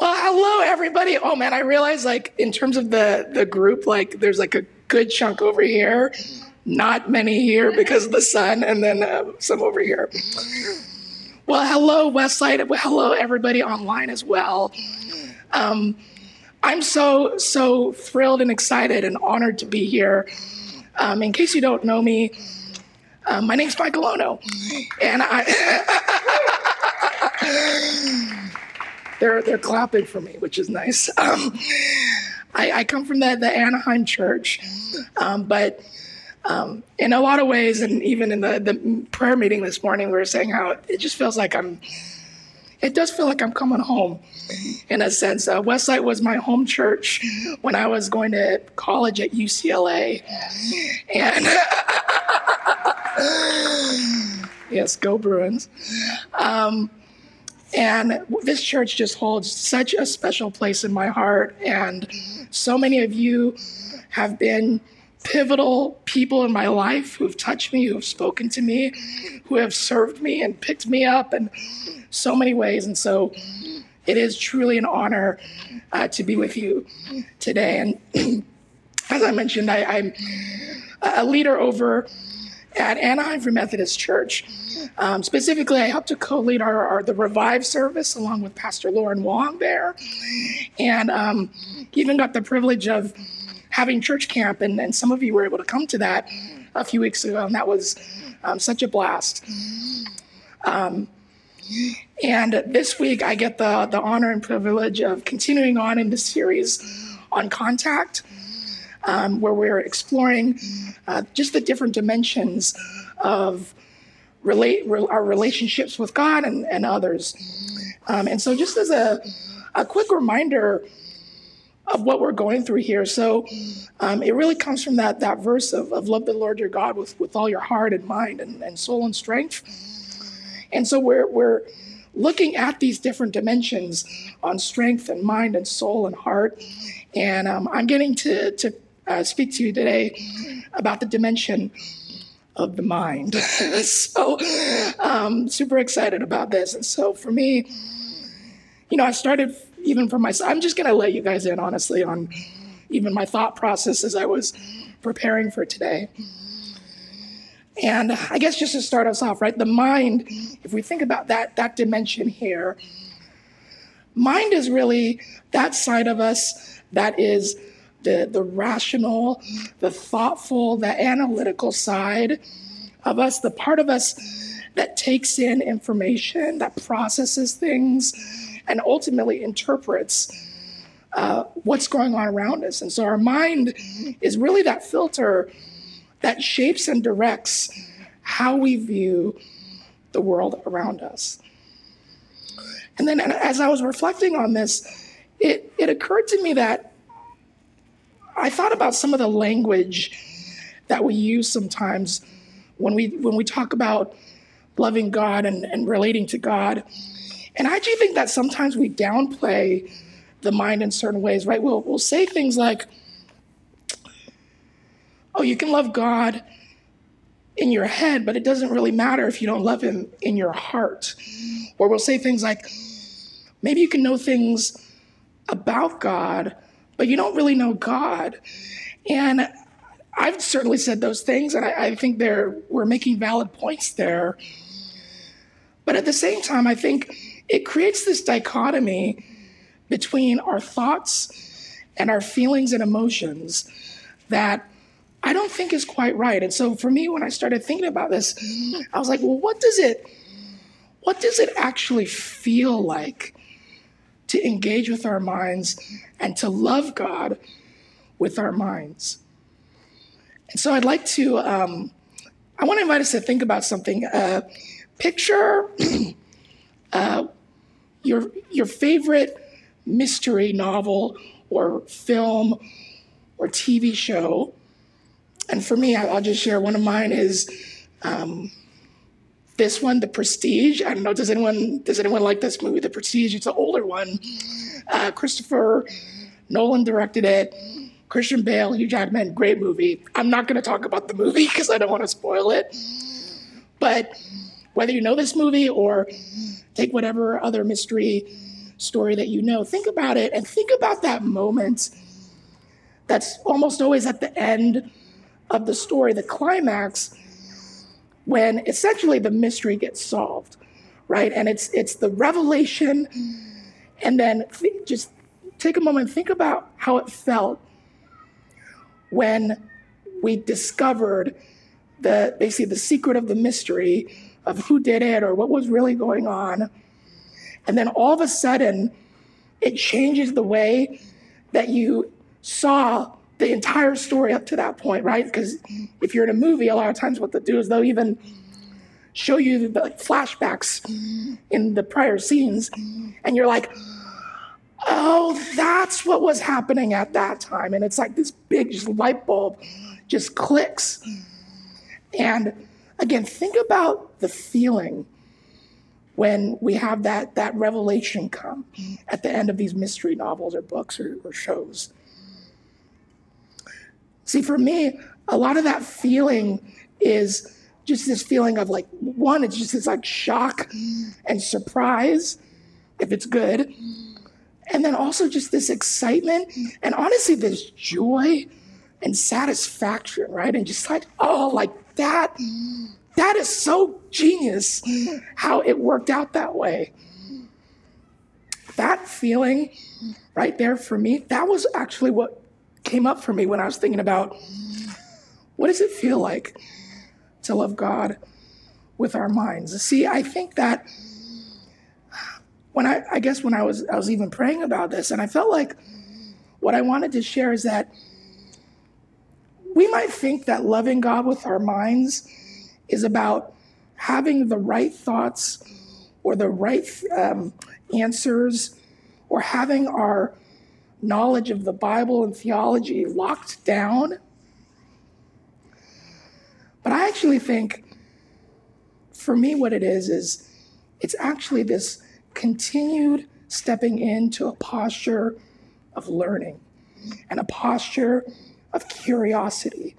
Well, hello everybody. Oh man, I realize like in terms of the the group, like there's like a good chunk over here, not many here because of the sun, and then uh, some over here. Well, hello Westside. Well, hello everybody online as well. Um, I'm so so thrilled and excited and honored to be here. Um, in case you don't know me, uh, my name's Michael Ohno, and I. they're they're clapping for me, which is nice. Um, I, I, come from the the Anaheim church, um, but um, in a lot of ways, and even in the the prayer meeting this morning, we were saying how it just feels like I'm. It does feel like I'm coming home, in a sense. Uh, Westside was my home church when I was going to college at UCLA, and yes, go Bruins. Um, and this church just holds such a special place in my heart. And so many of you have been pivotal people in my life who've touched me, who've spoken to me, who have served me and picked me up in so many ways. And so it is truly an honor uh, to be with you today. And as I mentioned, I, am a leader over at Anaheim Free Methodist Church. Um, specifically, I helped to co-lead our, our, the Revive service along with Pastor Lauren Wong there, and um, even got the privilege of having church camp, and, and some of you were able to come to that a few weeks ago, and that was um, such a blast. Um, and this week, I get the the honor and privilege of continuing on in the series on contact. Um, where we're exploring uh, just the different dimensions of relate re- our relationships with God and, and others. Um, and so, just as a, a quick reminder of what we're going through here, so um, it really comes from that that verse of, of love the Lord your God with, with all your heart and mind and, and soul and strength. And so we're we're looking at these different dimensions on strength and mind and soul and heart. And um, I'm getting to to uh, speak to you today about the dimension of the mind. so, um, super excited about this. And so, for me, you know, I started even for myself. I'm just going to let you guys in, honestly, on even my thought process as I was preparing for today. And I guess just to start us off, right, the mind, if we think about that, that dimension here, mind is really that side of us that is the, the rational, the thoughtful, the analytical side of us, the part of us that takes in information, that processes things, and ultimately interprets uh, what's going on around us. And so our mind is really that filter that shapes and directs how we view the world around us. And then as I was reflecting on this, it, it occurred to me that I thought about some of the language that we use sometimes when we when we talk about loving God and, and relating to God. And I do think that sometimes we downplay the mind in certain ways, right? We'll we'll say things like, Oh, you can love God in your head, but it doesn't really matter if you don't love him in your heart. Or we'll say things like, maybe you can know things about God, but you don't really know God. And I've certainly said those things, and I, I think they're we're making valid points there. But at the same time, I think it creates this dichotomy between our thoughts and our feelings and emotions that I don't think is quite right. And so for me, when I started thinking about this, I was like, well, what does it what does it actually feel like to engage with our minds and to love God with our minds. And so I'd like to, um, I want to invite us to think about something. Uh, picture uh, your, your favorite mystery novel or film or TV show. And for me, I'll just share one of mine is um, this one, The Prestige. I don't know. Does anyone does anyone like this movie, The Prestige? It's an older one. Uh, Christopher Nolan directed it. Christian Bale, Hugh Jackman, great movie. I'm not going to talk about the movie because I don't want to spoil it. But whether you know this movie or take whatever other mystery story that you know. Think about it and think about that moment that's almost always at the end of the story, the climax, when essentially the mystery gets solved, right? And it's it's the revelation, and then th- just take a moment, think about how it felt when we discovered the basically the secret of the mystery of who did it or what was really going on. And then all of a sudden, it changes the way that you saw the entire story up to that point, right? Because if you're in a movie, a lot of times what they'll do is they'll even show you the flashbacks in the prior scenes, and you're like, oh, that's what was happening at that time. And it's like this big light bulb just clicks. And again, think about the feeling when we have that, that revelation come at the end of these mystery novels or books or, or shows. See, for me, a lot of that feeling is just this feeling of like, one, it's just this like shock and surprise, if it's good. And then also just this excitement and honestly, this joy and satisfaction, right? And just like, oh, like that, that is so genius how it worked out that way. That feeling right there for me, that was actually what came up for me when I was thinking about what does it feel like to love God with our minds? See, I think that when I, I guess when I was I was even praying about this, and I felt like what I wanted to share is that we might think that loving God with our minds is about having the right thoughts or the right um, answers or having our knowledge of the Bible and theology locked down. But I actually think for me, what it is, is it's actually this continued stepping into a posture of learning and a posture of curiosity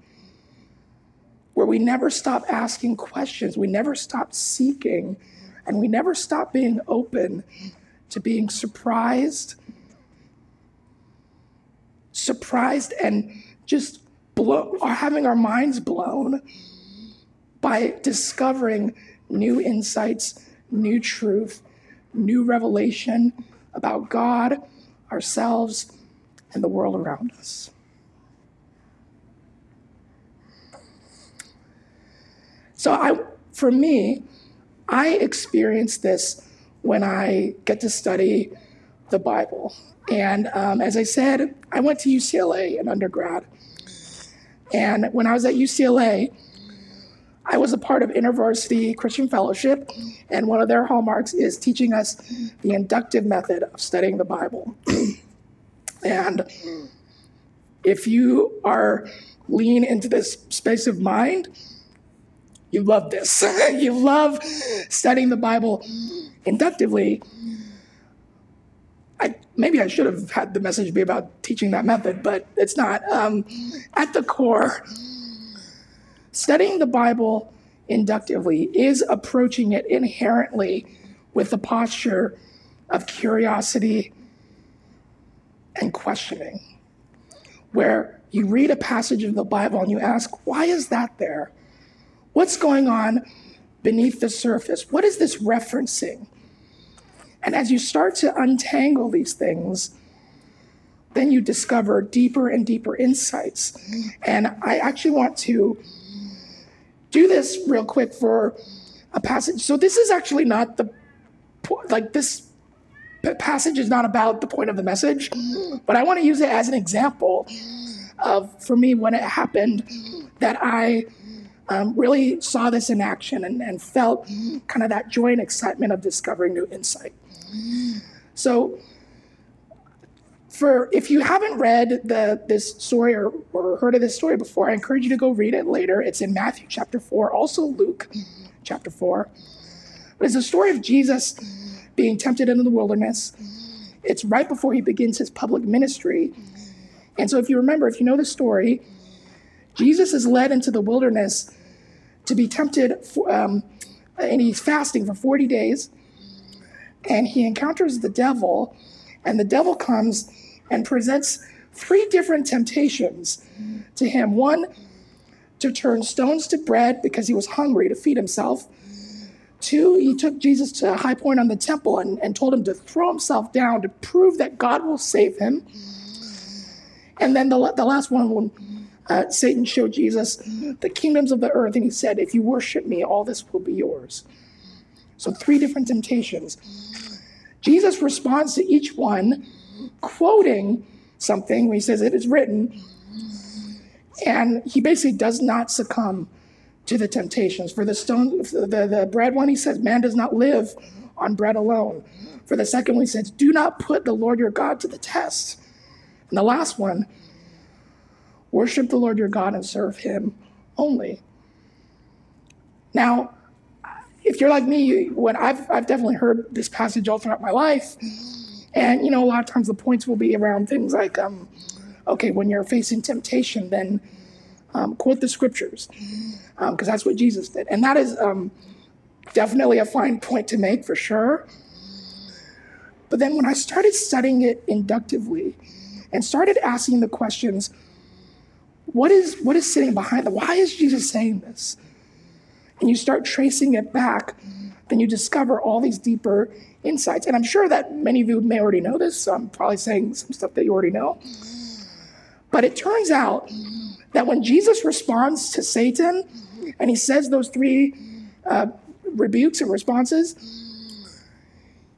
where we never stop asking questions, we never stop seeking, and we never stop being open to being surprised, surprised and just blow, or having our minds blown by discovering new insights, new truth, new revelation about God, ourselves, and the world around us. So I, for me, I experience this when I get to study the Bible. And um, as I said, I went to UCLA in undergrad. And when I was at UCLA, I was a part of InterVarsity Christian Fellowship, and one of their hallmarks is teaching us the inductive method of studying the Bible. and if you are lean into this space of mind, you love this. you love studying the Bible inductively. I, maybe I should have had the message be about teaching that method, but it's not. Um, at the core, studying the Bible inductively is approaching it inherently with a posture of curiosity and questioning, where you read a passage of the Bible and you ask, why is that there? What's going on beneath the surface? What is this referencing? And as you start to untangle these things, then you discover deeper and deeper insights. And I actually want to do this real quick for a passage. So this is actually not the like this passage is not about the point of the message, but I want to use it as an example of for me when it happened that I um, really saw this in action and, and felt kind of that joy and excitement of discovering new insight. So, for if you haven't read the this story or, or heard of this story before, I encourage you to go read it later. It's in Matthew chapter four, also Luke chapter four. But it's a story of Jesus being tempted into the wilderness. It's right before he begins his public ministry. And so, if you remember, if you know the story, Jesus is led into the wilderness to be tempted, for, um, and he's fasting for 40 days. And he encounters the devil, and the devil comes and presents three different temptations to him. One, to turn stones to bread because he was hungry to feed himself. Two, he took Jesus to a high point on the temple and, and told him to throw himself down to prove that God will save him. And then the, the last one, when uh, Satan showed Jesus the kingdoms of the earth, and he said, If you worship me, all this will be yours. So, three different temptations. Jesus responds to each one, quoting something when he says, It is written. And he basically does not succumb to the temptations. For the stone, the, the bread one, he says, Man does not live on bread alone. For the second one, he says, Do not put the Lord your God to the test. And the last one, worship the Lord your God and serve him only. Now, if you're like me, when I've, I've definitely heard this passage all throughout my life, and you know, a lot of times the points will be around things like, um, okay, when you're facing temptation, then um, quote the scriptures, because um, that's what Jesus did, and that is um, definitely a fine point to make for sure. But then when I started studying it inductively and started asking the questions, what is what is sitting behind that? Why is Jesus saying this? And you start tracing it back, then you discover all these deeper insights. And I'm sure that many of you may already know this, so I'm probably saying some stuff that you already know. But it turns out that when Jesus responds to Satan and he says those three uh, rebukes and responses,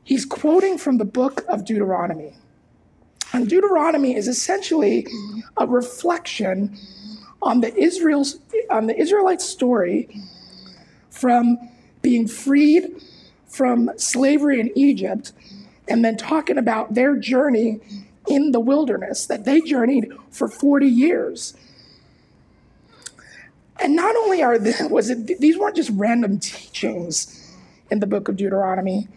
he's quoting from the book of Deuteronomy. And Deuteronomy is essentially a reflection on the Israel's on the Israelite story from being freed from slavery in Egypt and then talking about their journey in the wilderness that they journeyed for 40 years. And not only are was it these weren't just random teachings in the book of Deuteronomy,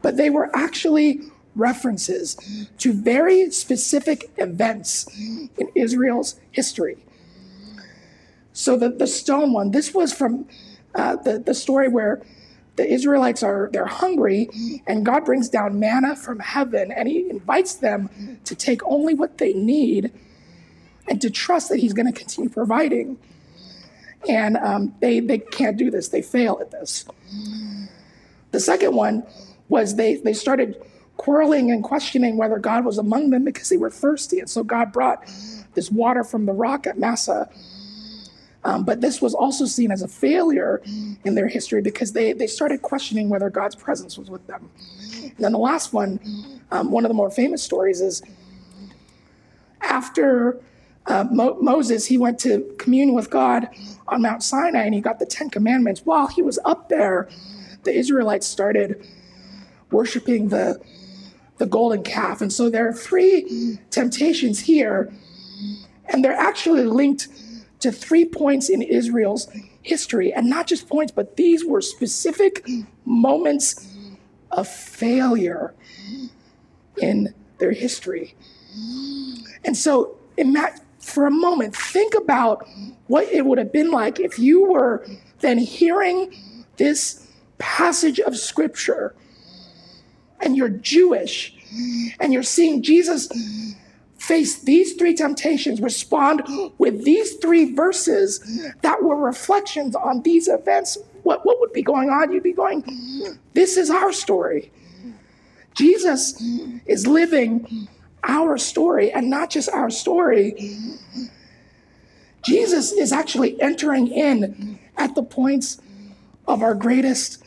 but they were actually references to very specific events in Israel's history. So the, the stone one, this was from uh, the, the story where the Israelites are they're hungry and God brings down manna from heaven and he invites them to take only what they need and to trust that he's going to continue providing. And um, they, they can't do this. They fail at this. The second one was they, they started quarreling and questioning whether God was among them because they were thirsty. And so God brought this water from the rock at Massah um, but this was also seen as a failure in their history because they, they started questioning whether God's presence was with them. And then the last one, um, one of the more famous stories is after uh, Mo- Moses, he went to commune with God on Mount Sinai and he got the Ten Commandments. While he was up there, the Israelites started worshiping the, the golden calf. And so there are three temptations here, and they're actually linked to three points in Israel's history. And not just points, but these were specific moments of failure in their history. And so, for a moment, think about what it would have been like if you were then hearing this passage of scripture and you're Jewish and you're seeing Jesus face these three temptations, respond with these three verses that were reflections on these events, what, what would be going on? You'd be going, This is our story. Jesus is living our story, and not just our story. Jesus is actually entering in at the points of our greatest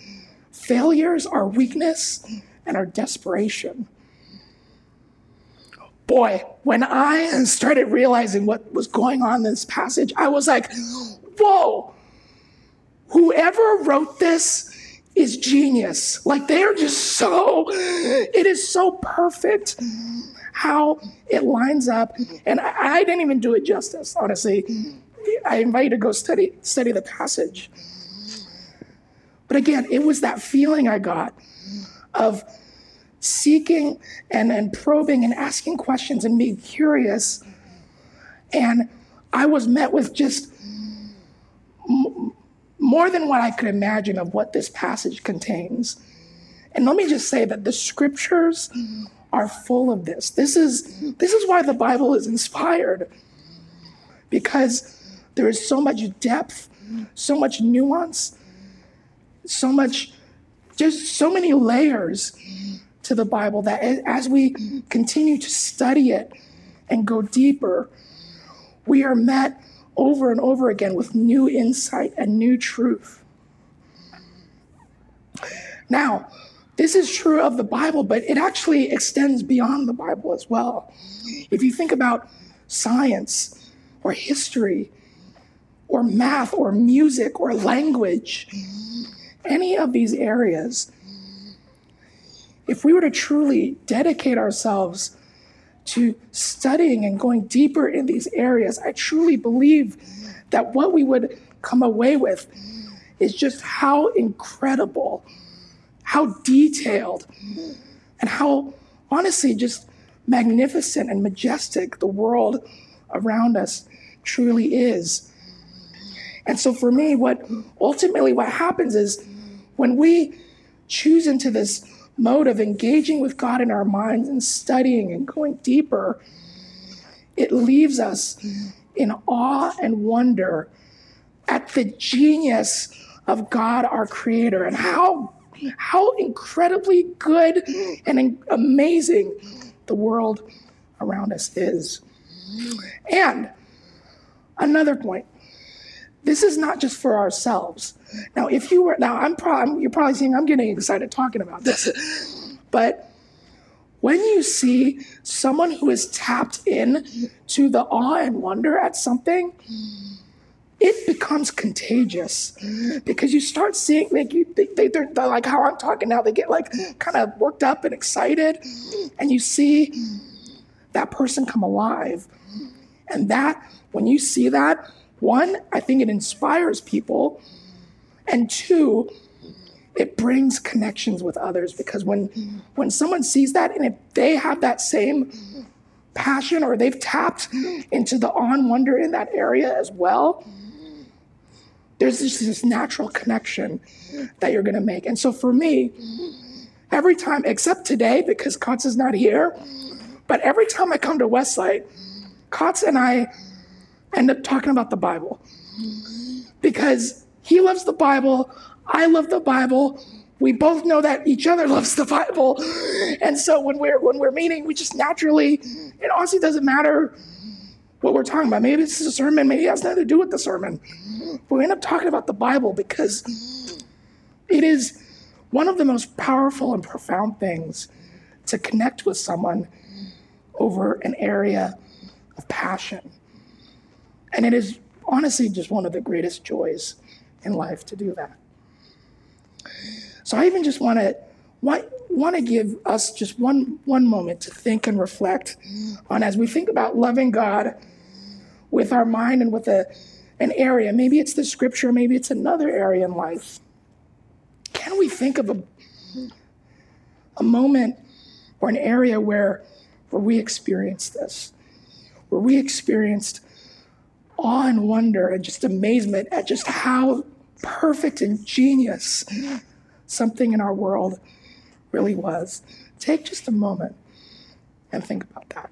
failures, our weakness, and our desperation boy, when I started realizing what was going on in this passage, I was like, whoa, whoever wrote this is genius. Like they're just so, it is so perfect how it lines up. And I, I didn't even do it justice, honestly. I invite you to go study, study the passage. But again, it was that feeling I got of seeking and, and probing and asking questions and being curious. And I was met with just m- more than what I could imagine of what this passage contains. And let me just say that the scriptures are full of this. This is this is why the Bible is inspired. Because there is so much depth, so much nuance, so much just so many layers to the Bible that as we continue to study it and go deeper, we are met over and over again with new insight and new truth. Now, this is true of the Bible, but it actually extends beyond the Bible as well. If you think about science or history or math or music or language, any of these areas, if we were to truly dedicate ourselves to studying and going deeper in these areas, I truly believe that what we would come away with is just how incredible how detailed and how honestly just magnificent and majestic the world around us truly is. And so for me, what ultimately what happens is when we choose into this mode of engaging with God in our minds and studying and going deeper, it leaves us in awe and wonder at the genius of God, our Creator, and how how incredibly good and amazing the world around us is. And another point this is not just for ourselves. Now, if you were, now I'm probably, you're probably seeing I'm getting excited talking about this, but when you see someone who is tapped in to the awe and wonder at something, it becomes contagious. Because you start seeing like you they, they they're, they're, like how I'm talking now they get like kind of worked up and excited. And you see that person come alive. And that when you see that one I think it inspires people and two it brings connections with others because when when someone sees that and if they have that same passion or they've tapped into the on wonder in that area as well there's just this natural connection that you're going to make. And so for me, every time, except today because Kotz is not here, but every time I come to Westside, Kotz and I end up talking about the Bible because he loves the Bible, I love the Bible. We both know that each other loves the Bible, and so when we're when we're meeting, we just naturally. It honestly doesn't matter what we're talking about. Maybe it's a sermon, maybe it has nothing to do with the sermon. But we end up talking about the Bible because it is one of the most powerful and profound things to connect with someone over an area of passion. And it is honestly just one of the greatest joys in life to do that. So I even just want to want to give us just one one moment to think and reflect on as we think about loving God with our mind and with a, an area. Maybe it's the scripture, maybe it's another area in life. Can we think of a, a moment or an area where, where we experienced this, where we experienced awe and wonder and just amazement at just how perfect and genius something in our world really was? Take just a moment and think about that.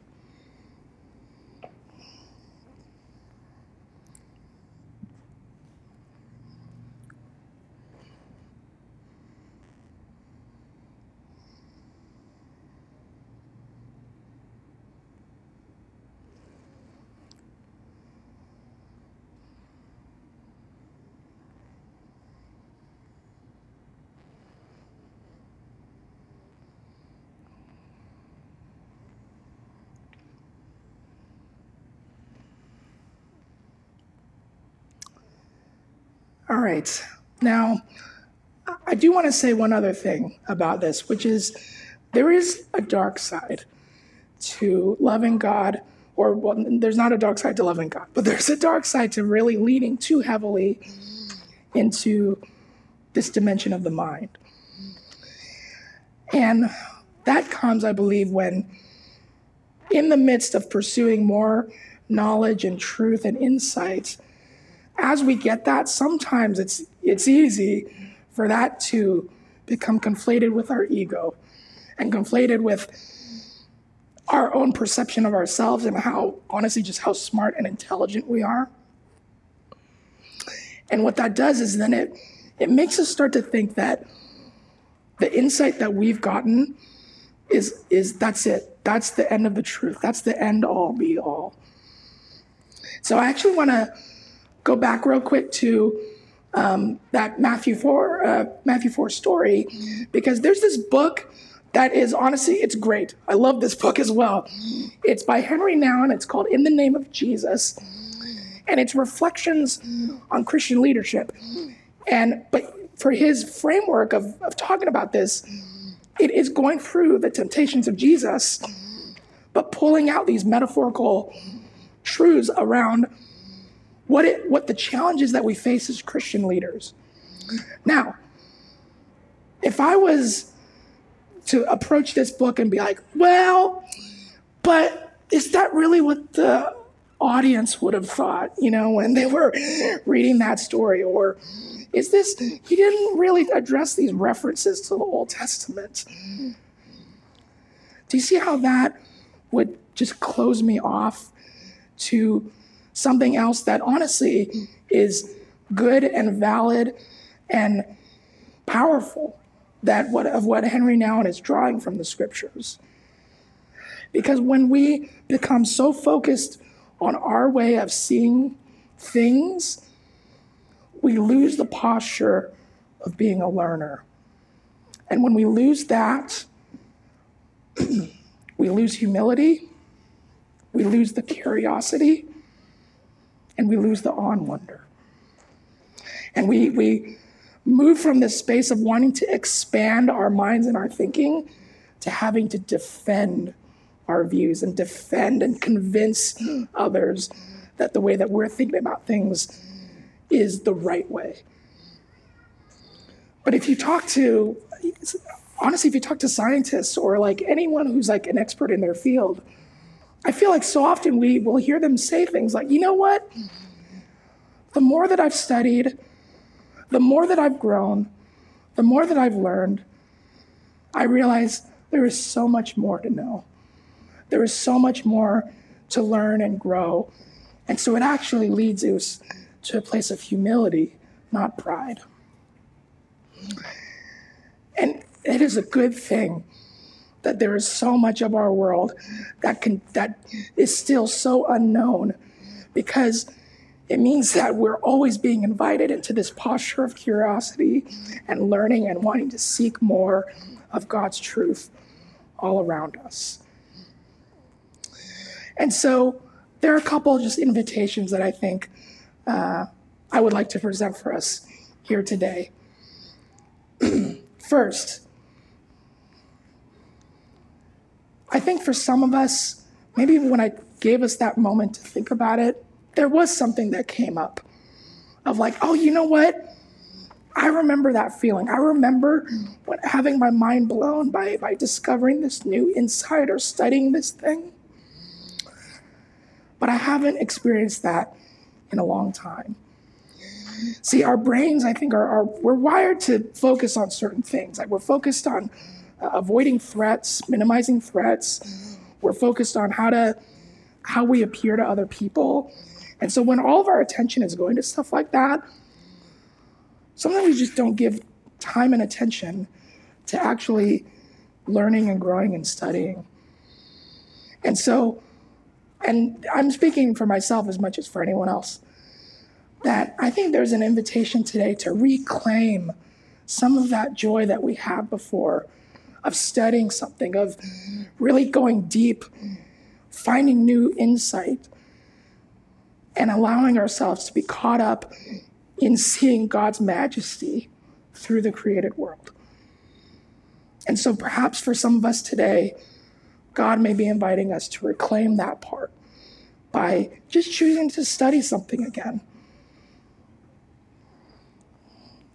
All right. Now, I do want to say one other thing about this, which is there is a dark side to loving God, or well, there's not a dark side to loving God, but there's a dark side to really leaning too heavily into this dimension of the mind. And that comes, I believe, when in the midst of pursuing more knowledge and truth and insights, as we get that, sometimes it's it's easy for that to become conflated with our ego and conflated with our own perception of ourselves and how, honestly, just how smart and intelligent we are. And what that does is then it, it makes us start to think that the insight that we've gotten is, is that's it. That's the end of the truth. That's the end all be all. So I actually want to go back real quick to um, that Matthew 4, uh, Matthew 4 story, because there's this book that is honestly, it's great. I love this book as well. It's by Henri Nouwen. It's called In the Name of Jesus. And it's reflections on Christian leadership. And but for his framework of, of talking about this, it is going through the temptations of Jesus, but pulling out these metaphorical truths around what it what the challenges that we face as Christian leaders. Now, if I was to approach this book and be like, well, but is that really what the audience would have thought, you know, when they were reading that story? Or is this, he didn't really address these references to the Old Testament. Do you see how that would just close me off to something else that honestly is good and valid and powerful? that what, of what Henri Nouwen is drawing from the scriptures. Because when we become so focused on our way of seeing things, we lose the posture of being a learner. And when we lose that, we lose humility, we lose the curiosity, and we lose the on wonder. And we, we, move from this space of wanting to expand our minds and our thinking to having to defend our views and defend and convince others that the way that we're thinking about things is the right way. But if you talk to, honestly, if you talk to scientists or like anyone who's like an expert in their field, I feel like so often we will hear them say things like, you know what? The more that I've studied, the more that I've grown, the more that I've learned, I realize there is so much more to know. There is so much more to learn and grow. And so it actually leads us to a place of humility, not pride. And it is a good thing that there is so much of our world that can that is still so unknown because it means that we're always being invited into this posture of curiosity and learning and wanting to seek more of God's truth all around us. And so there are a couple just invitations that I think uh, I would like to present for us here today. First, I think for some of us, maybe when I gave us that moment to think about it, there was something that came up of like, oh, you know what? I remember that feeling. I remember when, having my mind blown by, by discovering this new insight or studying this thing. But I haven't experienced that in a long time. See, our brains, I think, are, are we're wired to focus on certain things. Like we're focused on uh, avoiding threats, minimizing threats. We're focused on how to how we appear to other people. And so when all of our attention is going to stuff like that, sometimes we just don't give time and attention to actually learning and growing and studying. And so, and I'm speaking for myself as much as for anyone else, that I think there's an invitation today to reclaim some of that joy that we had before of studying something, of really going deep, finding new insight, and allowing ourselves to be caught up in seeing God's majesty through the created world. And so perhaps for some of us today, God may be inviting us to reclaim that part by just choosing to study something again.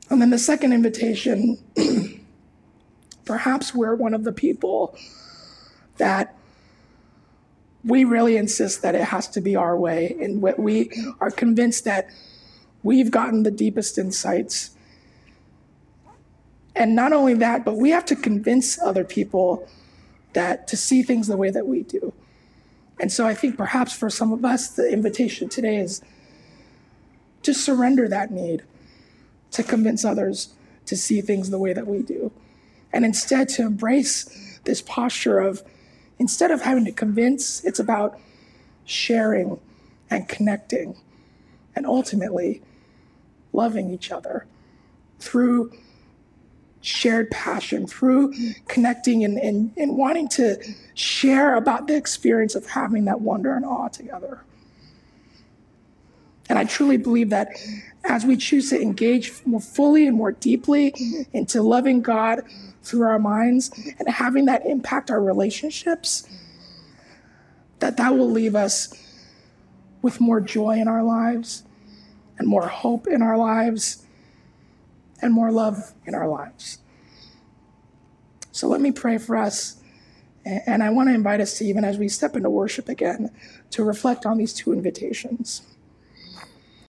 And then the second invitation, perhaps we're one of the people that we really insist that it has to be our way. And we are convinced that we've gotten the deepest insights And not only that, but we have to convince other people that to see things the way that we do. And so I think perhaps for some of us, the invitation today is to surrender that need to convince others to see things the way that we do. And instead to embrace this posture of, instead of having to convince, it's about sharing and connecting and ultimately loving each other through shared passion, through connecting and, and, and wanting to share about the experience of having that wonder and awe together. And I truly believe that as we choose to engage more fully and more deeply into loving God through our minds and having that impact our relationships, that that will leave us with more joy in our lives and more hope in our lives and more love in our lives. So let me pray for us. And I want to invite us to, even as we step into worship again, to reflect on these two invitations.